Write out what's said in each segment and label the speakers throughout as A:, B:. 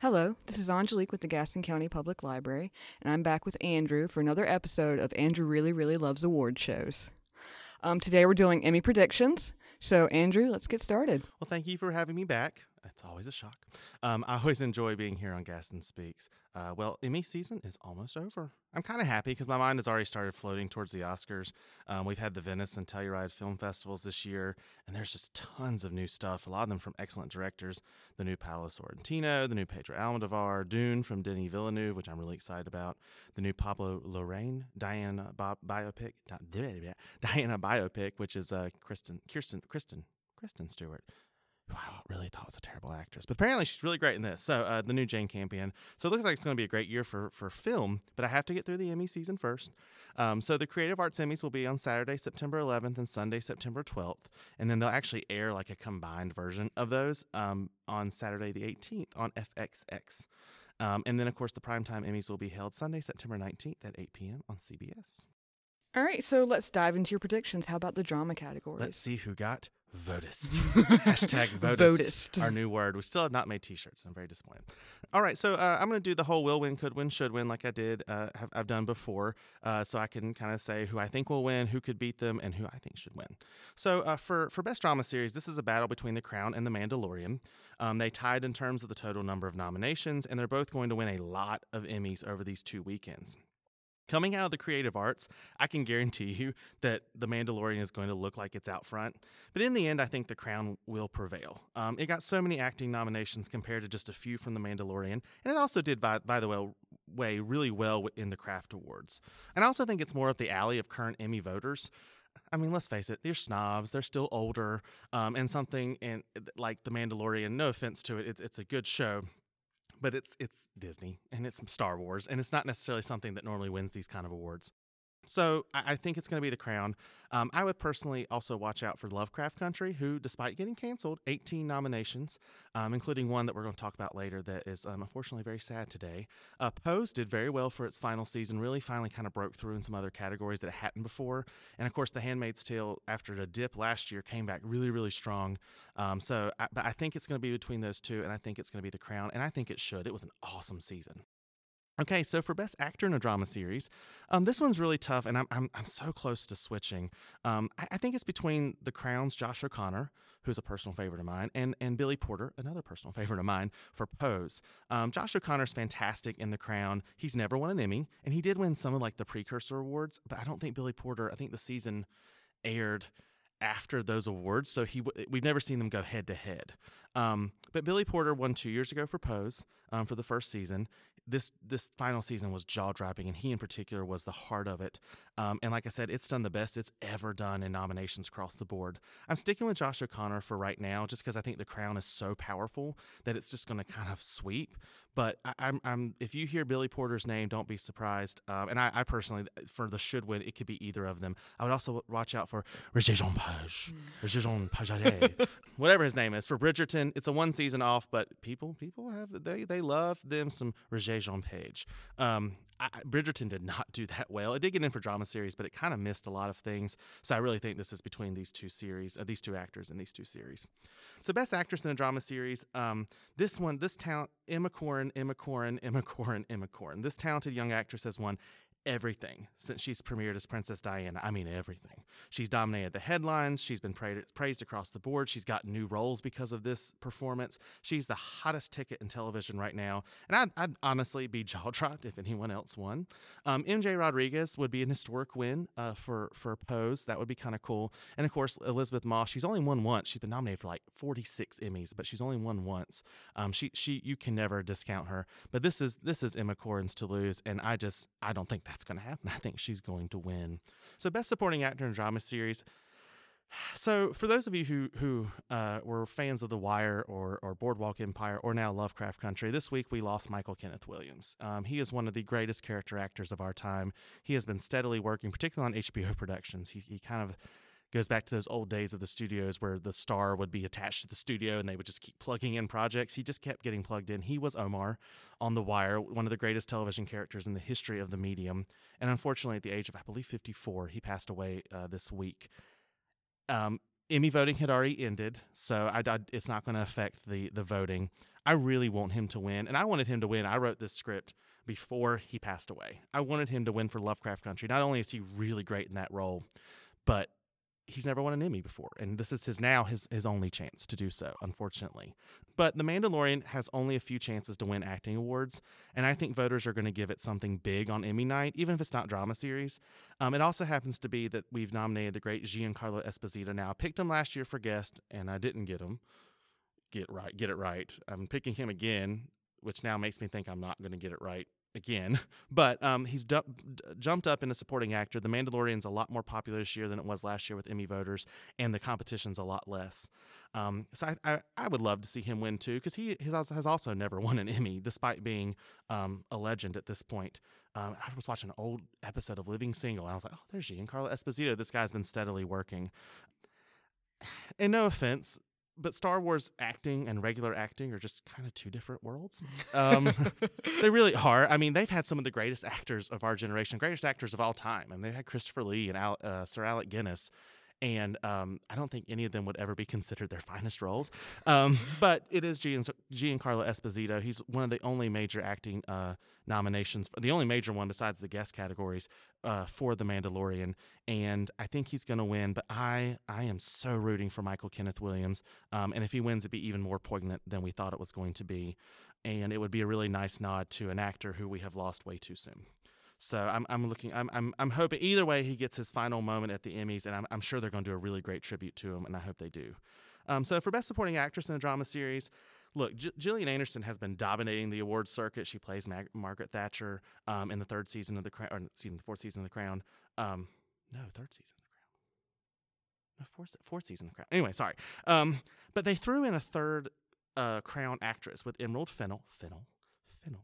A: Hello, this is Angelique with the Gaston County Public Library, and I'm back with Andrew for another episode of Andrew Really Really Loves Award Shows. Um, today we're doing Emmy predictions. So, Andrew, let's get started.
B: Well, thank you for having me back. It's always a shock. Um, I always enjoy being here on Gaston Speaks. Uh, well, Emmy season is almost over. I'm kind of happy because my mind has already started floating towards the Oscars. Um, we've had the Venice and Telluride film festivals this year, and there's just tons of new stuff. A lot of them from excellent directors. The new Paolo Sorrentino, the new Pedro Almodovar, Dune from Denis Villeneuve, which I'm really excited about. The new Pablo Larraín, Diana Bob biopic, Diana biopic, which is uh, Kristen, Kirsten, Kristen, Kristen Stewart who I really thought was a terrible actress. But apparently she's really great in this. So uh, the new Jane Campion. So it looks like it's going to be a great year for, for film, but I have to get through the Emmy season first. Um, so the Creative Arts Emmys will be on Saturday, September 11th and Sunday, September 12th. And then they'll actually air like a combined version of those um, on Saturday the 18th on FXX. Um, and then, of course, the primetime Emmys will be held Sunday, September 19th at 8 p.m. on CBS.
A: All right, so let's dive into your predictions. How about the drama category?
B: Let's see who got Votist. Hashtag Votist,
A: Votist.
B: Our new word. We still have not made T-shirts. I'm very disappointed. All right, so uh, I'm going to do the whole will win, could win, should win, like I did, uh, have, I've done before, uh, so I can kind of say who I think will win, who could beat them, and who I think should win. So uh, for for best drama series, this is a battle between The Crown and The Mandalorian. Um, they tied in terms of the total number of nominations, and they're both going to win a lot of Emmys over these two weekends. Coming out of the creative arts, I can guarantee you that The Mandalorian is going to look like it's out front. But in the end, I think The Crown will prevail. Um, it got so many acting nominations compared to just a few from The Mandalorian, and it also did, by, by the way, way, really well in the Craft Awards. And I also think it's more up the alley of current Emmy voters. I mean, let's face it, they're snobs. They're still older, um, and something in like The Mandalorian. No offense to it, it's, it's a good show, but it's it's Disney and it's Star Wars, and it's not necessarily something that normally wins these kind of awards. So I, think it's going to be The Crown. Um, I would personally also watch out for Lovecraft Country, who, despite getting canceled, 18 nominations, um, including one that we're going to talk about later that is um, unfortunately very sad today. Uh, Pose did very well for its final season, really finally kind of broke through in some other categories that it hadn't before. And of course, The Handmaid's Tale, after a dip last year, came back really, really strong. Um, so I, I think it's going to be between those two, and I think it's going to be The Crown, and I think it should. It was an awesome season. Okay, so for Best Actor in a Drama Series, um, this one's really tough, and I'm, I'm, I'm so close to switching. Um, I, I, think it's between The Crown's Josh O'Connor, who's a personal favorite of mine, and, and Billy Porter, another personal favorite of mine, for Pose. Um, Josh O'Connor's fantastic in The Crown. He's never won an Emmy, and he did win some of like the precursor awards, but I don't think Billy Porter, I think the season aired after those awards, so he we've never seen them go head to head. Um, but Billy Porter won two years ago for Pose um, for the first season this this final season was jaw dropping, and he in particular was the heart of it. Um, and like I said, it's done the best it's ever done in nominations across the board. I'm sticking with Josh O'Connor for right now, just because I think The Crown is so powerful that it's just going to kind of sweep. But I, am I'm, I'm if you hear Billy Porter's name, don't be surprised. Um, and I, I, personally, for the should win, it could be either of them. I would also watch out for Regé-Jean Page, mm. Regé-Jean Page, whatever his name is. For Bridgerton, it's a one season off, but people people have they they love them some Regé-Jean Page. Um, I, Bridgerton did not do that well. It did get in for drama series, but it kind of missed a lot of things. So I really think this is between these two series, uh, these two actors in these two series. So best actress in a drama series, um, this one, this talent, Emma Corrin, Corrin, Emma Corrin. This talented young actress has won everything since she's premiered as Princess Diana. I mean, everything. She's dominated the headlines. She's been pra- praised across the board. She's got new roles because of this performance. She's the hottest ticket in television right now. And I'd, I'd honestly be jaw dropped if anyone else won. Um, MJ Rodriguez would be an historic win uh, for, for Pose. That would be kind of cool. And of course, Elisabeth Moss, she's only won once. She's been nominated for like 46 Emmys, but she's only won once. Um, she, she, you can never discount her. But this is, this is Emma Corrin's to lose. And I just, I don't think that's that's going to happen. I think she's going to win. So, best supporting actor in drama series. So, for those of you who who uh, were fans of The Wire or or Boardwalk Empire or now Lovecraft Country, this week we lost Michael Kenneth Williams. Um, he is one of the greatest character actors of our time. He has been steadily working, particularly on HBO productions. He he kind of goes back to those old days of the studios where the star would be attached to the studio and they would just keep plugging in projects. He just kept getting plugged in. He was Omar on The Wire, one of the greatest television characters in the history of the medium. And unfortunately, at the age of, I believe, 54, he passed away uh, this week. Um, Emmy voting had already ended, so I, I, it's not going to affect the the voting. I really want him to win, and I wanted him to win. I wrote this script before he passed away. I wanted him to win for Lovecraft Country. Not only is he really great in that role, but he's never won an Emmy before, and this is his now his his only chance to do so, unfortunately. But The Mandalorian has only a few chances to win acting awards, and I think voters are going to give it something big on Emmy night, even if it's not drama series. Um, it also happens to be that we've nominated the great Giancarlo Esposito. Now, I picked him last year for guest, and I didn't get him. Get right, get it right. I'm picking him again, which now makes me think I'm not going to get it right again, but um, he's jumped up into supporting actor. The Mandalorian's a lot more popular this year than it was last year with Emmy voters, and the competition's a lot less. Um, so I, I, I, would love to see him win too, because he has also never won an Emmy, despite being um, a legend at this point. Um, I was watching an old episode of Living Single, and I was like, oh, there's Giancarlo Esposito. This guy's been steadily working. And no offense, but Star Wars acting and regular acting are just kind of two different worlds. Um, they really are. I mean, they've had some of the greatest actors of our generation, greatest actors of all time. I and mean, they had Christopher Lee and Al, uh, Sir Alec Guinness and um, I don't think any of them would ever be considered their finest roles. Um, but it is Gian, Giancarlo Esposito. He's one of the only major acting uh, nominations, the only major one besides the guest categories uh, for The Mandalorian, and I think he's going to win. But I, I am so rooting for Michael Kenneth Williams, um, and if he wins, it'd be even more poignant than we thought it was going to be, and it would be a really nice nod to an actor who we have lost way too soon. So I'm, I'm looking, I'm, I'm, I'm hoping either way he gets his final moment at the Emmys, and I'm, I'm sure they're going to do a really great tribute to him, and I hope they do. Um, so for Best Supporting Actress in a Drama Series, look, J- Gillian Anderson has been dominating the awards circuit. She plays Mag- Margaret Thatcher um, in the third season of the Crown, or the fourth season of the Crown. Um, no, third season of the Crown. No, fourth, fourth season of the Crown. Anyway, sorry. Um, but they threw in a third uh, Crown actress with Emerald Fennel. Fennel. Fennel.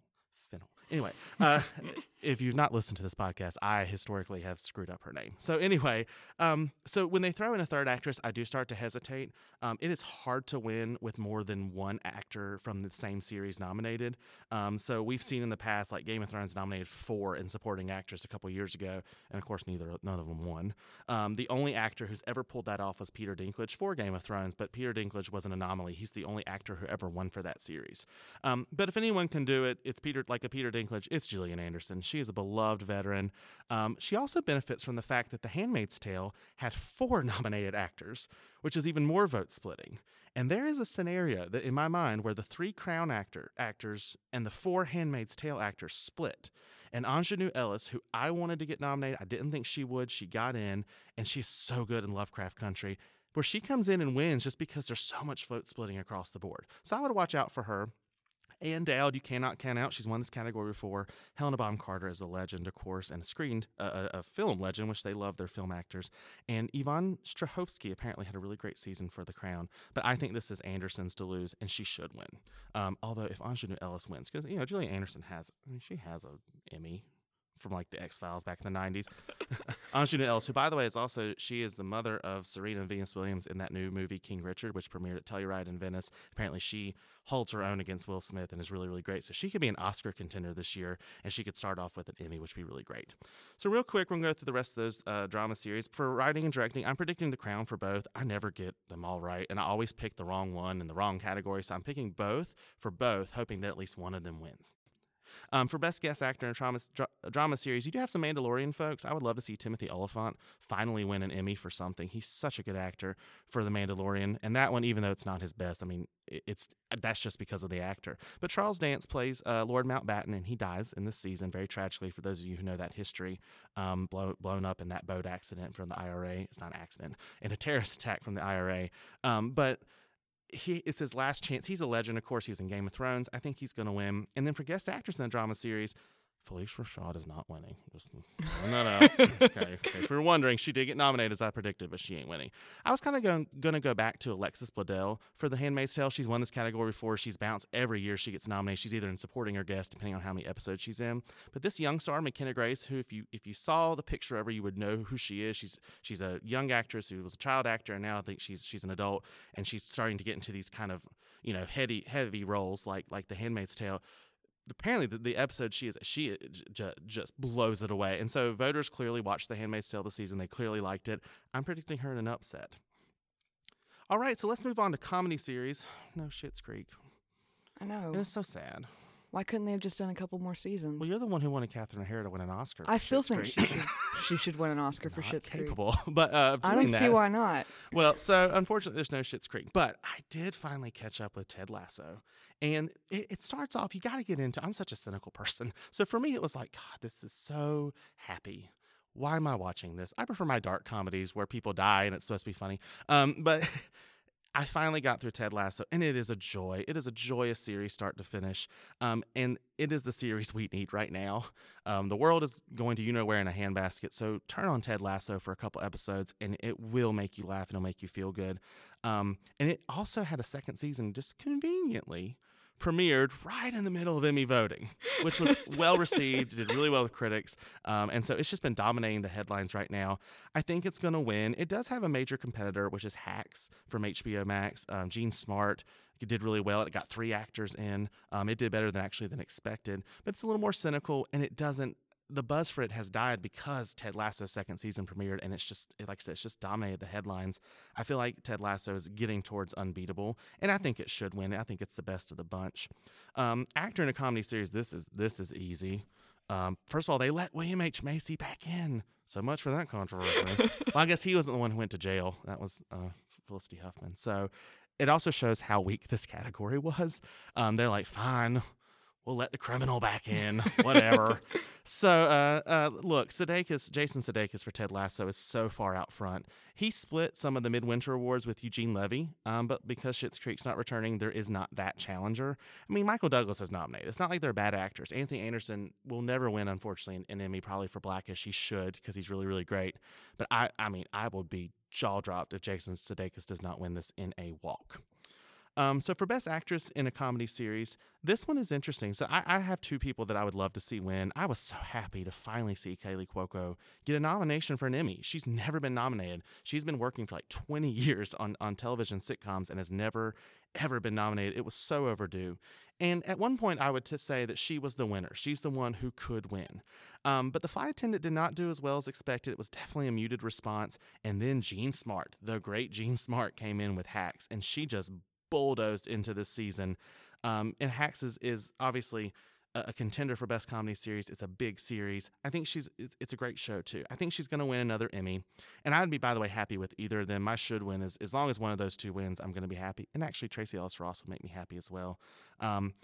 B: Fennell. Anyway, uh, if you've not listened to this podcast, I historically have screwed up her name. So anyway, um, so when they throw in a third actress, I do start to hesitate. Um, it is hard to win with more than one actor from the same series nominated. Um, so we've seen in the past, like Game of Thrones nominated four in supporting actress a couple years ago, and of course, neither none of them won. Um, the only actor who's ever pulled that off was Peter Dinklage for Game of Thrones, but Peter Dinklage was an anomaly. He's the only actor who ever won for that series. Um, but if anyone can do it, it's Peter, like a Peter Dinklage. It's Gillian Anderson. She is a beloved veteran. Um, she also benefits from the fact that The Handmaid's Tale had four nominated actors, which is even more vote splitting. And there is a scenario that, in my mind, where the three Crown actor actors and the four Handmaid's Tale actors split. And Aunjanue Ellis, who I wanted to get nominated, I didn't think she would. She got in, and she's so good in Lovecraft Country, where she comes in and wins just because there's so much vote splitting across the board. So I would watch out for her. Ann Dowd, you cannot count out. She's won this category before. Helena Bonham Carter is a legend, of course, and a screened a, film legend, which they love their film actors. And Yvonne Strahovski apparently had a really great season for The Crown. But I think this is Anderson's to lose, and she should win. Um, although if Aunjanue Ellis wins, because you know Julia Anderson has, I mean, she has a Emmy from like the X Files back in the '90s. Aunjanue Ellis, who by the way is also she is the mother of Serena and Venus Williams in that new movie King Richard, which premiered at Telluride in Venice. Apparently, she holds her own against Will Smith and is really really great. So she could be an Oscar contender this year, and she could start off with an Emmy, which would be really great. So real quick, we're gonna go through the rest of those uh, drama series for writing and directing. I'm predicting The Crown for both. I never get them all right, and I always pick the wrong one in the wrong category. So I'm picking both for both, hoping that at least one of them wins. Um, for Best Guest Actor in a drama, drama series, you do have some Mandalorian folks. I would love to see Timothy Olyphant finally win an Emmy for something. He's such a good actor for The Mandalorian, and that one, even though it's not his best, I mean, it's that's just because of the actor. But Charles Dance plays uh, Lord Mountbatten, and he dies in this season very tragically. For those of you who know that history, um, blow, blown up in that boat accident from the IRA. It's not an accident, in a terrorist attack from the IRA. Um, but he it's his last chance. He's a legend, of course. He was in Game of Thrones. I think he's going to win. And then for guest actress in a drama series, Phylicia Rashad is not winning. Just throwing that out. okay. In case we were wondering, she did get nominated as I predicted, but she ain't winning. I was kind of going, going to go back to Alexis Bledel for The Handmaid's Tale. She's won this category before. She's bounced every year she gets nominated. She's either in supporting or guest, depending on how many episodes she's in. But this young star, McKenna Grace, who if you if you saw the picture of her, you would know who she is. She's she's a young actress who was a child actor, and now I think she's she's an adult, and she's starting to get into these kind of you know heavy heavy roles like like The Handmaid's Tale apparently the, the, episode she is she j- just blows it away. And so voters clearly watched the handmaid's tale this season. They clearly liked it. I'm predicting her in an upset. All right so let's move on to comedy series. No Schitt's Creek.
A: I know.
B: And it's so sad.
A: Why couldn't they have just done a couple more seasons?
B: Well, you're the one who wanted Catherine O'Hara to win an Oscar.
A: I still think she should, she should win an Oscar for Schitt's Creek.
B: capable, but uh,
A: I don't see why not.
B: Well, so unfortunately, there's no Schitt's Creek, but I did finally catch up with Ted Lasso, and it, it starts off. You got to get into. I'm such a cynical person, so for me, it was like, God, this is so happy. Why am I watching this? I prefer my dark comedies where people die and it's supposed to be funny. Um, but I finally got through Ted Lasso, and it is a joy. It is a joyous series, start to finish. Um, and it is the series we need right now. Um, the world is going to you know where in a handbasket, so turn on Ted Lasso for a couple episodes, and it will make you laugh and it'll make you feel good. Um, and it also had a second season, just conveniently premiered right in the middle of Emmy voting, which was well received, did really well with critics. Um, and so it's just been dominating the headlines right now. I think it's going to win. It does have a major competitor, which is Hacks from HBO Max. Um, Jean Smart did really well. It got three actors in. Um, it did better than actually than expected, but it's a little more cynical and it doesn't. The buzz for it has died because Ted Lasso's second season premiered, and it's just like I said, it's just dominated the headlines. I feel like Ted Lasso is getting towards unbeatable, and I think it should win. I think it's the best of the bunch. Um, actor in a comedy series, this is this is easy. Um, first of all, they let William H Macy back in. So much for that controversy. well, I guess he wasn't the one who went to jail. That was uh, Felicity Huffman. So it also shows how weak this category was. Um, they're like, fine, we'll let the criminal back in, whatever. so, uh, uh, look, Sudeikis, Jason Sudeikis for Ted Lasso is so far out front. He split some of the Midwinter Awards with Eugene Levy, um, but because Schitt's Creek's not returning, there is not that challenger. I mean, Michael Douglas is nominated. It's not like they're bad actors. Anthony Anderson will never win, unfortunately, an, an Emmy, probably for Blackish. He should because he's really, really great. But I, I mean, I would be jaw dropped if Jason Sudeikis does not win this in a walk. Um, so for Best Actress in a Comedy Series, this one is interesting. So I, I, have two people that I would love to see win. I was so happy to finally see Kaley Cuoco get a nomination for an Emmy. She's never been nominated. She's been working for like 20 years on, on television sitcoms and has never, ever been nominated. It was so overdue. And at one point, I would t- say that she was the winner. She's the one who could win. Um, but the flight attendant did not do as well as expected. It was definitely a muted response. And then Jean Smart, the great Jean Smart, came in with hacks, and she just bulldozed into this season. Um, and Hacks is, is obviously a, a, contender for best comedy series. It's a big series. I think she's it's, a great show too. I think she's going to win another Emmy, and I'd be by the way happy with either of them. My should win is as long as one of those two wins, I'm going to be happy. And actually, Tracee Ellis Ross will make me happy as well. Um,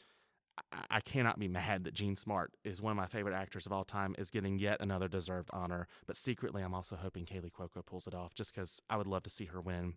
B: I cannot be mad that Jean Smart is one of my favorite actors of all time is getting yet another deserved honor. But secretly, I'm also hoping Kaley Cuoco pulls it off, just because I would love to see her win.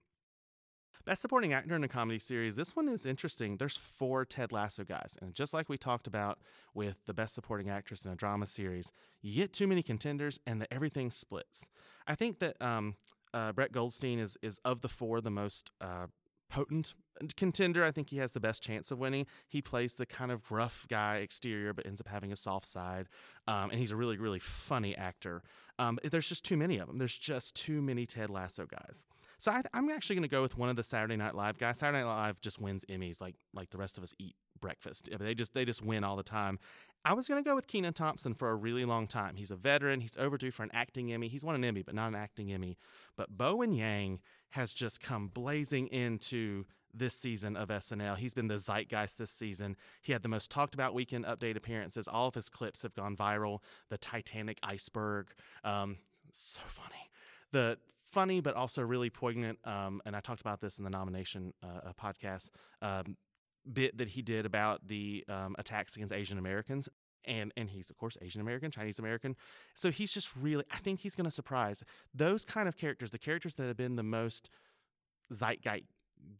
B: Best Supporting Actor in a Comedy Series. This one is interesting. There's four Ted Lasso guys. And just like we talked about with the Best Supporting Actress in a Drama Series, you get too many contenders and the, everything splits. I think that um, uh, Brett Goldstein is, is of the four the most uh, potent contender. I think he has the best chance of winning. He plays the kind of rough guy exterior, but ends up having a soft side. Um, and he's a really, really funny actor. Um, there's just too many of them. There's just too many Ted Lasso guys. So I, am actually going to go with one of the Saturday Night Live guys. Saturday Night Live just wins Emmys like like the rest of us eat breakfast. They just they just win all the time. I was going to go with Kenan Thompson for a really long time. He's a veteran. He's overdue for an acting Emmy. He's won an Emmy, but not an acting Emmy. But Bowen Yang has just come blazing into this season of SNL. He's been the zeitgeist this season. He had the most talked about weekend update appearances. All of his clips have gone viral. The Titanic iceberg, um, so funny. The funny but also really poignant. Um, and I talked about this in the nomination uh, podcast um, bit that he did about the um, attacks against Asian Americans. And and he's of course Asian American, Chinese American, so he's just really. I think he's going to surprise those kind of characters, the characters that have been the most zeitgeist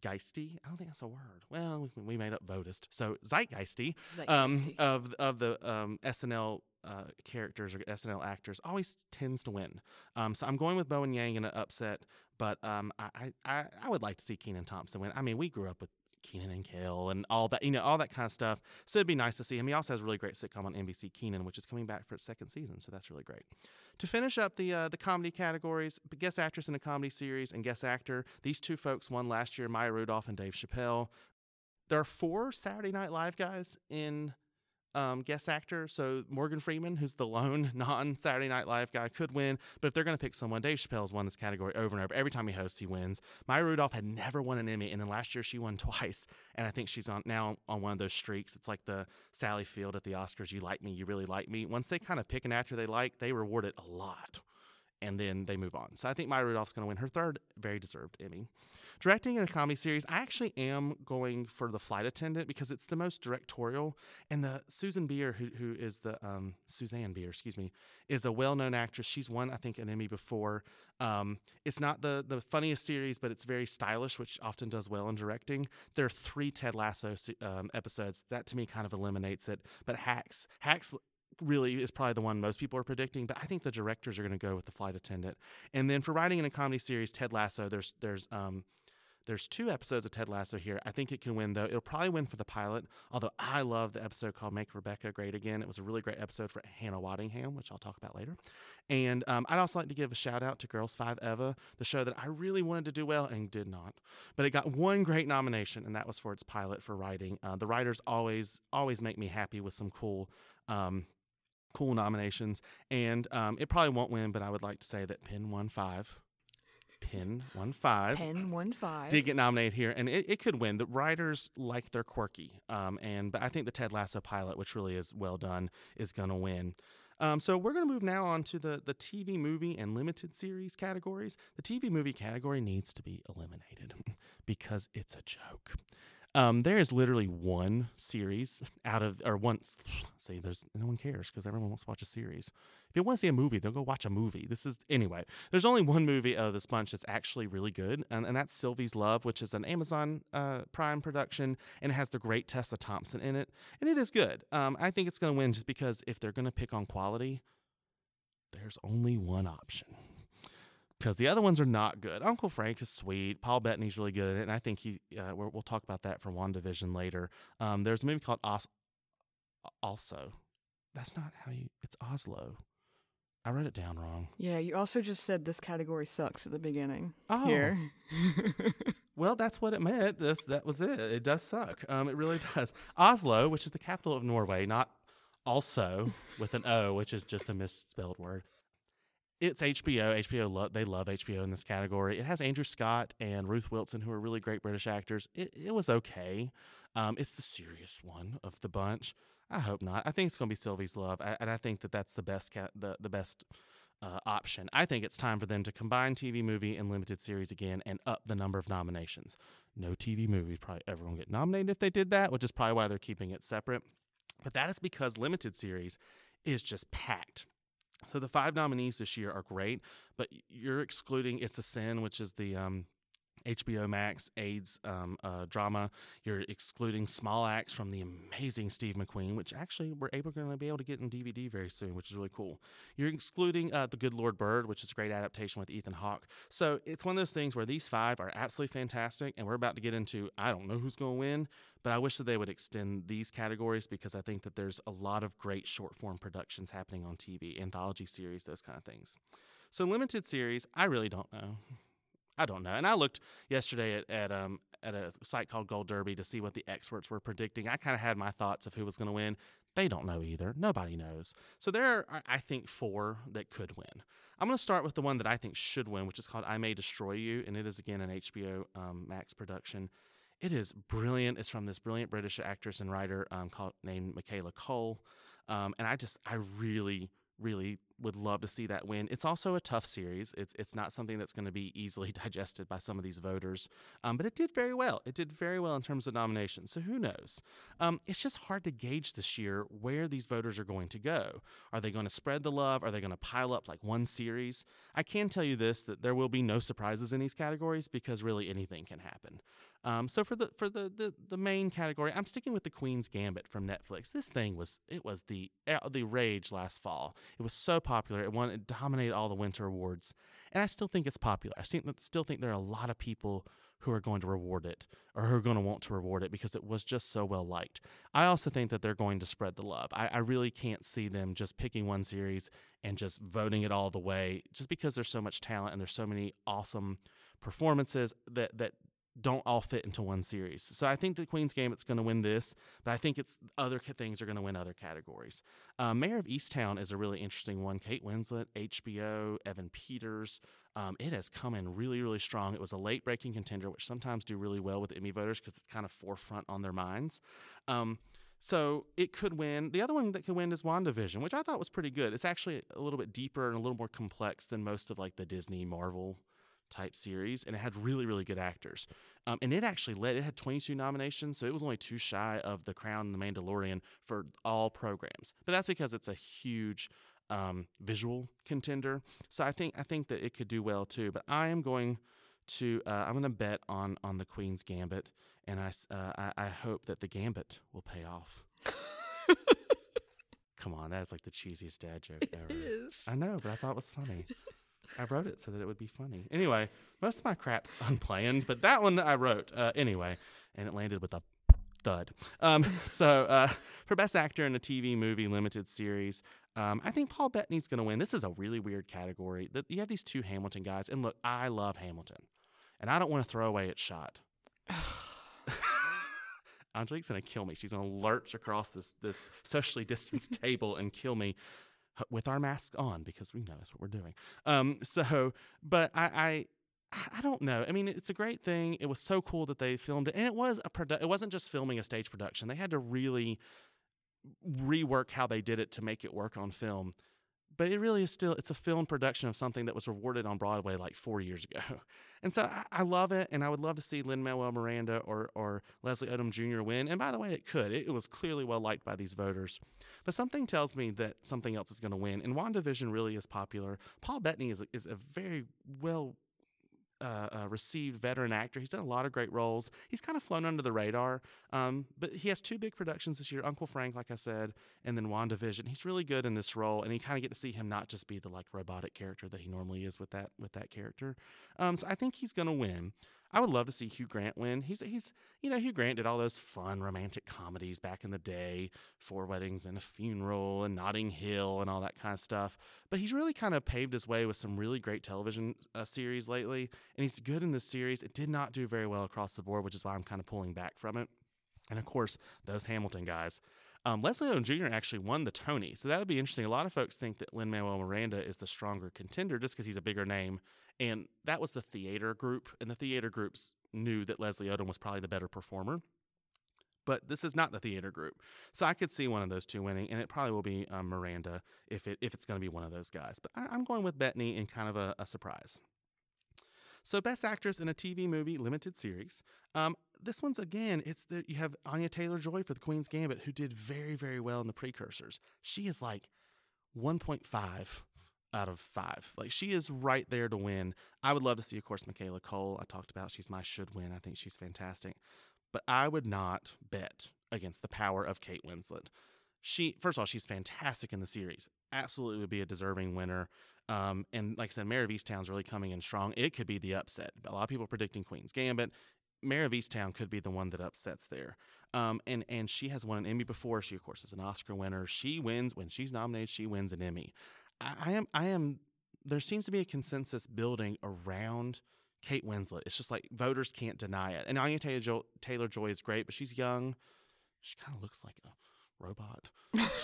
B: zeitgeisty. I don't think that's a word. Well, we, we made up votist. So zeitgeisty, um, of of the um, SNL uh, characters or SNL actors always tends to win. Um, so I'm going with Bowen Yang in an upset, but um, I, I I would like to see Kenan Thompson win. I mean, we grew up with Kenan and Kel and all that, you know, all that kind of stuff. So it'd be nice to see him. He also has a really great sitcom on NBC, Kenan, which is coming back for its second season. So that's really great. To finish up the uh, the comedy categories, guest actress in a comedy series and guest actor. These two folks won last year: Maya Rudolph and Dave Chappelle. There are four Saturday Night Live guys in um, guest actor. So Morgan Freeman, who's the lone non Saturday Night Live guy, could win. But if they're going to pick someone, Dave Chappelle's won this category over and over. Every time he hosts, he wins. Maya Rudolph had never won an Emmy, and then last year she won twice. And I think she's on now on one of those streaks. It's like the Sally Field at the Oscars. You like me, you really like me. Once they kind of pick an actor they like, they reward it a lot and then they move on. So I think Maya Rudolph's going to win her third very deserved Emmy. Directing in a comedy series, I actually am going for The Flight Attendant because it's the most directorial. And the Susan Bier, who, who is the um, Susanne Bier, excuse me, is a well-known actress. She's won, I think, an Emmy before. Um, it's not the the funniest series, but it's very stylish, which often does well in directing. There are three Ted Lasso um, episodes. That to me kind of eliminates it. But Hacks, Hacks really is probably the one most people are predicting, but I think the directors are going to go with the flight attendant. And then for writing in a comedy series, Ted Lasso, there's there's um there's two episodes of Ted Lasso here. I think it can win though. It'll probably win for the pilot. Although I love the episode called "Make Rebecca Great Again." It was a really great episode for Hannah Waddingham, which I'll talk about later. And um, I'd also like to give a shout out to Girls Five Eva, the show that I really wanted to do well and did not, but it got one great nomination, and that was for its pilot for writing. Uh, the writers always always make me happy with some cool. Um, cool nominations, and um, it probably won't win, but I would like to say that Penn won five. Penn won five.
A: Penn won five.
B: Did get nominated here, and it, it could win. The writers like they're quirky, um, and but I think the Ted Lasso pilot, which really is well done, is going to win. Um, so we're going to move now on to the the TV movie and limited series categories. The TV movie category needs to be eliminated because it's a joke. Um, there is literally one series out of, or one, see, there's no one cares because everyone wants to watch a series. If you want to see a movie, they'll go watch a movie. This is, anyway, there's only one movie of this bunch that's actually really good, and, and that's Sylvie's Love, which is an Amazon uh, Prime production, and it has the great Tessa Thompson in it, and it is good. Um, I think it's going to win just because if they're going to pick on quality, there's only one option because the other ones are not good. Uncle Frank is sweet. Paul Bettany's really good at it, and I think he. Uh, we'll talk about that for WandaVision later. Um, there's a movie called Os- Also. That's not how you. It's Oslo. I wrote it down wrong.
A: Yeah, you also just said this category sucks at the beginning.
B: Oh.
A: Here.
B: well, that's what it meant. This that was it. It does suck. Um, it really does. Oslo, which is the capital of Norway, not also with an O, which is just a misspelled word it's HBO. HBO, lo- they love HBO in this category. It has Andrew Scott and Ruth Wilson, who are really great British actors. It, it was okay. Um, it's the serious one of the bunch. I hope not. I think it's going to be Sylvie's Love, I, and I think that that's the best ca- the the best uh, option. I think it's time for them to combine TV, movie, and limited series again, and up the number of nominations. No TV movies probably ever to get nominated if they did that, which is probably why they're keeping it separate. But that is because limited series is just packed so the five nominees this year are great, but you're excluding "It's a Sin," which is the um, HBO Max AIDS um, uh, drama. You're excluding Small Axe from the amazing Steve McQueen, which actually we're able going to be able to get in DVD very soon, which is really cool. You're excluding uh, The Good Lord Bird, which is a great adaptation with Ethan Hawke. So it's one of those things where these five are absolutely fantastic, and we're about to get into I don't know who's going to win, but I wish that they would extend these categories because I think that there's a lot of great short form productions happening on TV, anthology series, those kind of things. So limited series, I really don't know. I don't know. And I looked yesterday at, at um at a site called Gold Derby to see what the experts were predicting. I kind of had my thoughts of who was going to win. They don't know either. Nobody knows. So there are, I think, four that could win. I'm going to start with the one that I think should win, which is called I May Destroy You, and it is again an HBO um, Max production. It is brilliant. It's from this brilliant British actress and writer um, called named Michaela Coel. um, and I just I really really would love to see that win. It's also a tough series. It's it's not something that's going to be easily digested by some of these voters, um, but it did very well. It did very well in terms of nominations. So who knows? Um, it's just hard to gauge this year where these voters are going to go. Are they going to spread the love? Are they going to pile up like one series? I can tell you this: that there will be no surprises in these categories because really anything can happen. Um, so for the for the, the the main category, I'm sticking with the Queen's Gambit from Netflix. This thing was it was the uh, the rage last fall. It was so popular. It won it dominated all the winter awards, and I still think it's popular. I still still think there are a lot of people who are going to reward it or who are going to want to reward it because it was just so well liked. I also think that they're going to spread the love. I, I really can't see them just picking one series and just voting it all the way just because there's so much talent and there's so many awesome performances that that don't all fit into one series. So I think the Queen's Gambit's going to win this, but I think it's other things are going to win other categories. Uh, Mare of Easttown is a really interesting one. Kate Winslet, HBO, Evan Peters. Um, it has come in really, really strong. It was a late breaking contender, which sometimes do really well with Emmy voters because it's kind of forefront on their minds. Um, so it could win. The other one that could win is WandaVision, which I thought was pretty good. It's actually a little bit deeper and a little more complex than most of like the Disney Marvel type series, and it had really, really good actors. Um, and it actually led, it had 22 nominations, so it was only two shy of The Crown and The Mandalorian for all programs. But that's because it's a huge um, visual contender. So I think I think that it could do well too. But I am going to uh, I'm going to bet on on the Queen's Gambit, and I, uh, I I hope that the Gambit will pay off. Come on, that's like the cheesiest dad joke ever.
A: is.
B: I know, but I thought it was funny. I wrote it so that it would be funny. Anyway, most of my crap's unplanned, but that one I wrote uh, anyway, and it landed with a thud. Um, so uh, for best actor in a TV movie limited series, um, I think Paul Bettany's going to win. This is a really weird category. That you have these two Hamilton guys, and look, I love Hamilton, and I don't want to throw away its shot. Angelique's gonna kill me. She's gonna lurch across this this socially distanced table and kill me with our masks on because we know that's what we're doing. Um, so, but I, I I don't know. I mean, it's a great thing. It was so cool that they filmed it, and it was a produ- It wasn't just filming a stage production. They had to really rework how they did it to make it work on film. But it really is still it's a film production of something that was rewarded on Broadway like four years ago, and so I, I love it. And I would love to see Lin Manuel Miranda or or Leslie Odom Jr. win. And by the way, it could. It, it was clearly well liked by these voters. But something tells me that something else is going to win. And WandaVision really is popular. Paul Bettany is is a very well uh, uh, received veteran actor. He's done a lot of great roles. He's kind of flown under the radar, um, but he has two big productions this year Uncle Frank, like I said, and then WandaVision. He's really good in this role, and you kind of get to see him not just be the like robotic character that he normally is with that with that character. Um, so I think he's going to win. I would love to see Hugh Grant win. He's he's you know Hugh Grant did all those fun romantic comedies back in the day, Four Weddings and a Funeral and Notting Hill and all that kind of stuff. But he's really kind of paved his way with some really great television uh, series lately, and he's good in this series. It did not do very well across the board, which is why I'm kind of pulling back from it. And of course, those Hamilton guys. Um, Leslie Odom Jr. actually won the Tony, so that would be interesting. A lot of folks think that Lin Manuel Miranda is the stronger contender just because he's a bigger name, and that was the theater group, and the theater groups knew that Leslie Odom was probably the better performer. But this is not the theater group, so I could see one of those two winning, and it probably will be um, Miranda if it if it's going to be one of those guys. But I, I'm going with Bettany in kind of a, a surprise. So, Best Actress in a TV Movie Limited Series. Um, this one's again, it's the you have Anya Taylor Joy for The Queen's Gambit, who did very, very well in the precursors. She is like 1.5 out of five. Like she is right there to win. I would love to see, of course, Michaela Coel. I talked about she's my should win. I think she's fantastic, but I would not bet against the power of Kate Winslet. She, first of all, she's fantastic in the series. Absolutely would be a deserving winner. Um, and like I said, Mare of Easttown's really coming in strong. It could be the upset. A lot of people predicting Queen's Gambit. Mare of Easttown could be the one that upsets there. Um, and and she has won an Emmy before. She of course is an Oscar winner. She wins when she's nominated. She wins an Emmy. I, I am I am. There seems to be a consensus building around Kate Winslet. It's just like voters can't deny it. And Anya Taylor Taylor Joy is great, but she's young. She kind of looks like a robot.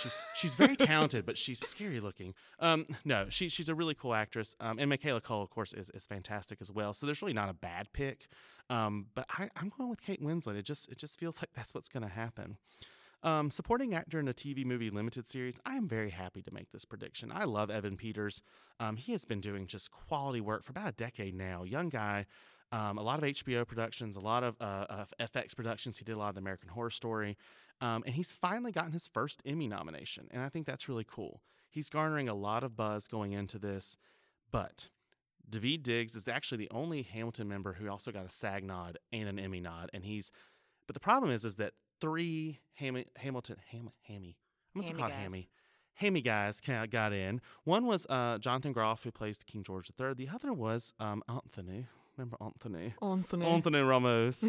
B: she's she's very talented, but she's scary looking. Um, no, she she's a really cool actress. Um, and Michaela Coel, of course, is is fantastic as well. So there's really not a bad pick. Um, but I, I'm going with Kate Winslet. It just it just feels like that's what's going to happen. Um, supporting actor in a TV movie limited series, I am very happy to make this prediction. I love Evan Peters. Um, he has been doing just quality work for about a decade now. Young guy, um, a lot of HBO productions, a lot of, uh, of FX productions. He did a lot of the American Horror Story. Um, and he's finally gotten his first Emmy nomination. And I think that's really cool. He's garnering a lot of buzz going into this. But Daveed Diggs is actually the only Hamilton member who also got a SAG nod and an Emmy nod. And he's, but the problem is, is that three Ham- Hamilton, Ham- Hammy, I'm going to
A: Hammy
B: call it. Hammy. Hammy guys ca- got in. One was uh, Jonathan Groff, who plays King George III. The other was um, Anthony. Remember Anthony?
A: Anthony.
B: Anthony Ramos.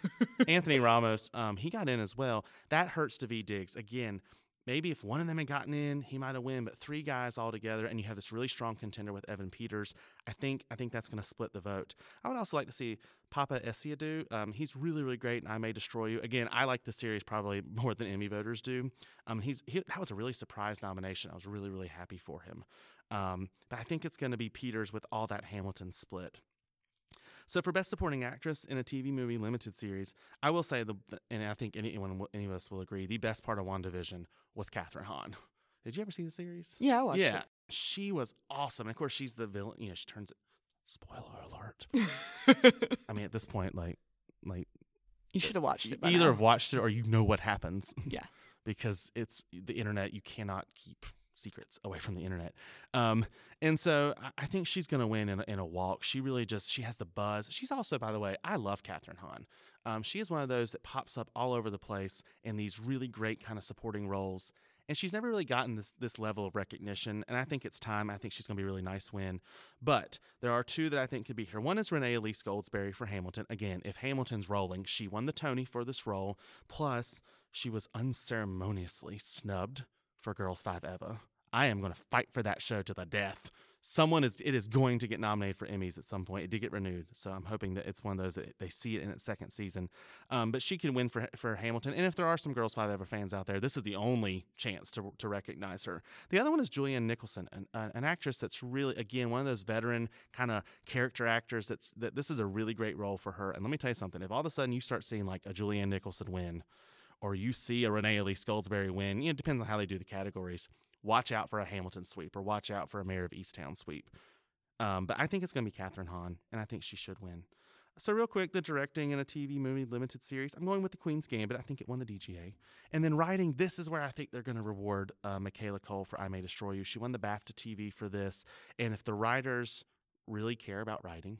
B: Anthony Ramos, um, he got in as well. That hurts Daveed Diggs. Again, maybe if one of them had gotten in, he might have won. But three guys all together, and you have this really strong contender with Evan Peters. I think I think that's going to split the vote. I would also like to see Papa Essiedu. Um, he's really really great, and I May Destroy You. Again, I like the series probably more than Emmy voters do. Um, he's he, that was a really surprise nomination. I was really really happy for him. Um, but I think it's going to be Peters with all that Hamilton split. So for Best Supporting Actress in a TV movie limited series, I will say the and I think anyone any of us will agree the best part of WandaVision was Kathryn Hahn. Did you ever see the series?
A: Yeah, I watched it.
B: yeah, she was awesome. And of course, she's the villain. You know, she turns. Spoiler alert. I mean, at this point, like, like
A: you should have watched it. By
B: either
A: now.
B: have watched it or you know what happens.
A: Yeah.
B: because it's the internet. You cannot keep secrets away from the internet. Um, and so I- think she's going to win in a, in a walk. She really just she has the buzz. She's also, by the way, I love Kathryn Hahn. Um, she is one of those that pops up all over the place in these really great kind of supporting roles. And she's never really gotten this this level of recognition. And I think it's time. I think she's going to be a really nice win. But there are two that I think could be here. One is Renee Elise Goldsberry for Hamilton. Again, if Hamilton's rolling, she won the Tony for this role. Plus, she was unceremoniously snubbed for Girls Five Eva. I am going to fight for that show to the death. Someone is it is going to get nominated for Emmys at some point. It did get renewed, so I'm hoping that it's one of those that they see it in its second season. Um, but she can win for for Hamilton. And if there are some Girls Five Eva fans out there, this is the only chance to to recognize her. The other one is Julianne Nicholson, an, an actress that's really again one of those veteran kind of character actors. That's that this is a really great role for her. And let me tell you something: if all of a sudden you start seeing like a Julianne Nicholson win, or you see a Renee Elise Goldsberry win, you know, it depends on how they do the categories. Watch out for a Hamilton sweep, or watch out for a Mare of Easttown sweep. Um, but I think it's going to be Kathryn Hahn, and I think she should win. So real quick, the directing in a TV movie limited series. I'm going with The Queen's Game, But I think it won the DGA. And then writing, this is where I think they're going to reward uh, Michaela Coel for I May Destroy You. She won the BAFTA TV for this. And if the writers really care about writing,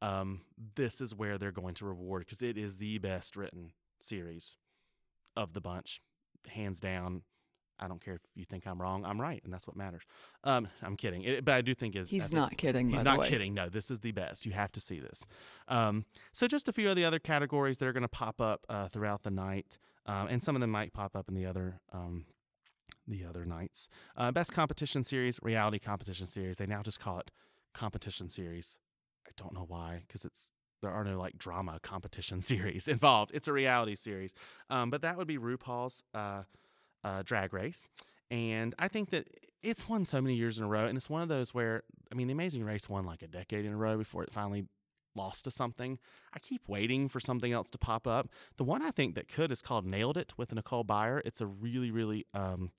B: um, this is where they're going to reward because it is the best written series of the bunch, hands down. I don't care if you think I'm wrong. I'm right, and that's what matters. Um, I'm kidding, it, but I do think it's. I
A: He's not kidding.
B: He's not kidding. No, this is the best. You have to see this. Um, so, just a few of the other categories that are going to pop up uh, throughout the night, um, and some of them might pop up in the other um, the other nights. Uh, best competition series, reality competition series. They now just call it competition series. I don't know why, because it's there are no like drama competition series involved. It's a reality series, um, but that would be RuPaul's uh, uh, Drag Race. And I think that it's won so many years in a row, and it's one of those where I mean, The Amazing Race won like a decade in a row before it finally lost to something. I keep waiting for something else to pop up. The one I think that could is called Nailed It with Nicole Byer. It's a really, really, um,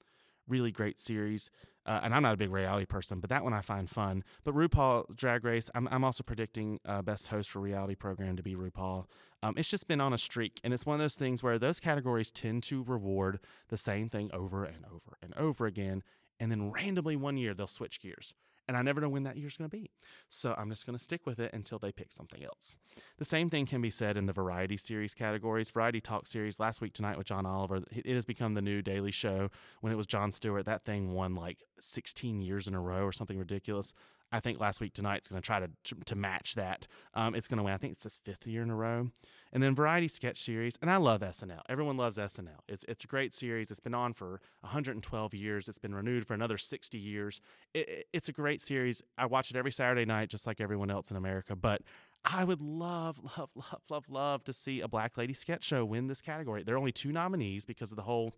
B: really great series. Uh, and I'm not a big reality person, but that one I find fun. But RuPaul Drag Race, I'm, I'm also predicting uh, best host for reality program to be RuPaul. Um, it's just been on a streak, and it's one of those things where those categories tend to reward the same thing over and over and over again, and then randomly one year they'll switch gears. And I never know when that year's going to be. So I'm just going to stick with it until they pick something else. The same thing can be said in the variety series categories. Variety Talk series last week tonight with John Oliver. It has become the new Daily Show. When it was Jon Stewart, that thing won like 16 years in a row or something ridiculous. I think last week tonight's going to try to to match that. Um, it's going to win. I think it's its fifth year in a row. And then variety sketch series, and I love SNL. Everyone loves SNL. It's it's a great series. It's been on for 112 years. It's been renewed for another 60 years. It, it- it's a great series. I watch it every Saturday night, just like everyone else in America. But I would love, love, love, love, love to see a Black Lady sketch show win this category. There are only two nominees because of the whole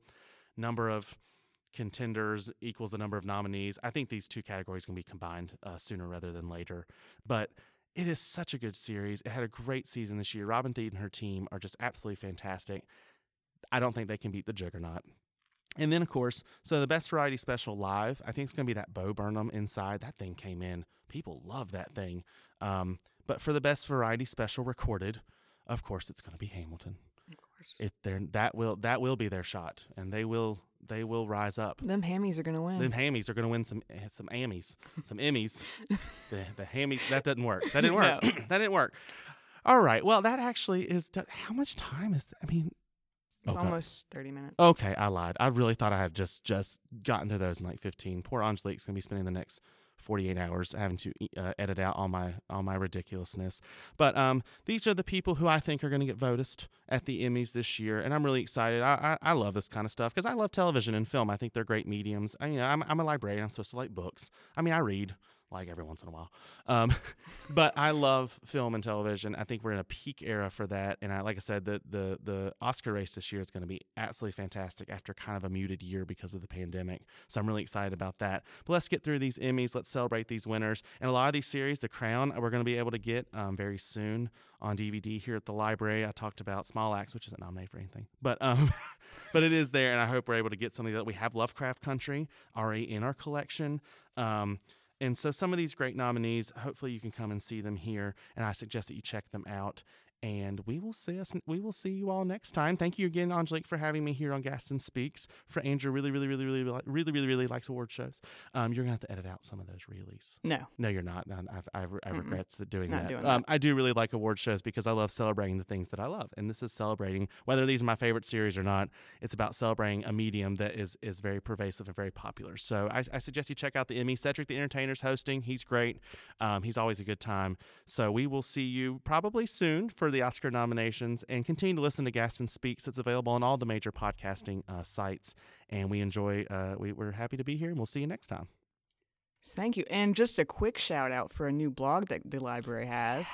B: number of contenders equals the number of nominees. I think these two categories can be combined uh, sooner rather than later. But it is such a good series. It had a great season this year. Robin Thede and her team are just absolutely fantastic. I don't think they can beat the Juggernaut. And then, of course, so the best variety special live, I think it's going to be that Bo Burnham inside. That thing came in. People love that thing. Um, but for the best variety special recorded, of course, it's going to be Hamilton.
A: Of course.
B: It there that will that will be their shot, and they will they will rise up.
A: Them hammies are gonna win.
B: Them hammies are going to win some eh, some Emmys, some Emmys. the the hammies that doesn't work. That didn't work.
A: No.
B: that didn't work. All right. Well, that actually is. done. How much time is? I mean,
A: it's
B: God.
A: almost thirty minutes.
B: okay, I lied. I really thought I had just just gotten through those in like fifteen. Poor Angelique's going to be spending the next 48 hours having to uh, edit out all my all my ridiculousness. But um, these are the people who I think are going to get voted at the Emmys this year, and I'm really excited. I I, I love this kind of stuff because I love television and film. I think they're great mediums. I, you know, I'm I'm a librarian. I'm supposed to like books. I mean, I read like every once in a while. Um, but I love film and television. I think we're in a peak era for that. And I, like I said, the the the Oscar race this year is going to be absolutely fantastic after kind of a muted year because of the pandemic. So I'm really excited about that. But let's get through these Emmys. Let's celebrate these winners. And a lot of these series, The Crown, we're going to be able to get um, very soon on DVD here at the library. I talked about Small Axe, which isn't nominated for anything, but um, but it is there, and I hope we're able to get something that we have Lovecraft Country already in our collection. Um, and so some of these great nominees, hopefully you can come and see them here, and I suggest that you check them out and we will see us. We will see you all next time. Thank you again, Angelique, for having me here on Gaston Speaks. For Andrew, really, really, really, really, really, really, really likes award shows. Um, you're gonna have to edit out some of those realies.
A: No,
B: no, you're not. I've, I've, I regrets that doing that.
A: doing
B: um. I do really like award shows because I love celebrating the things that I love, and this is celebrating whether these are my favorite series or not. It's about celebrating a medium that is is very pervasive and very popular. So I, I suggest you check out the Emmy. Cedric the Entertainer's hosting. He's great. Um, he's always a good time. So we will see you probably soon for the Oscar nominations and continue to listen to Gaston Speaks. It's available on all the major podcasting uh, sites. And we enjoy, uh, we, we're happy to be here and we'll see you next time.
A: Thank you. And just a quick shout out for a new blog that the library has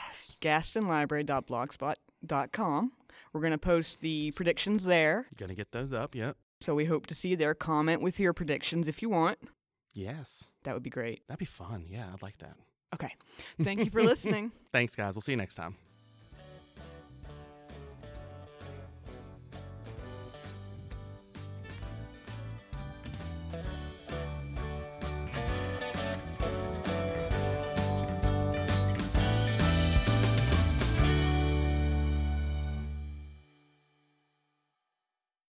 A: gastonlibrary.blogspot.com. We're going to post the predictions there.
B: Gonna get those up, yep.
A: So we hope to see you there. Comment with your predictions if you want.
B: Yes.
A: That would be great.
B: That'd be fun. Yeah, I'd like that.
A: Okay. Thank you for listening.
B: Thanks, guys. We'll see you next time.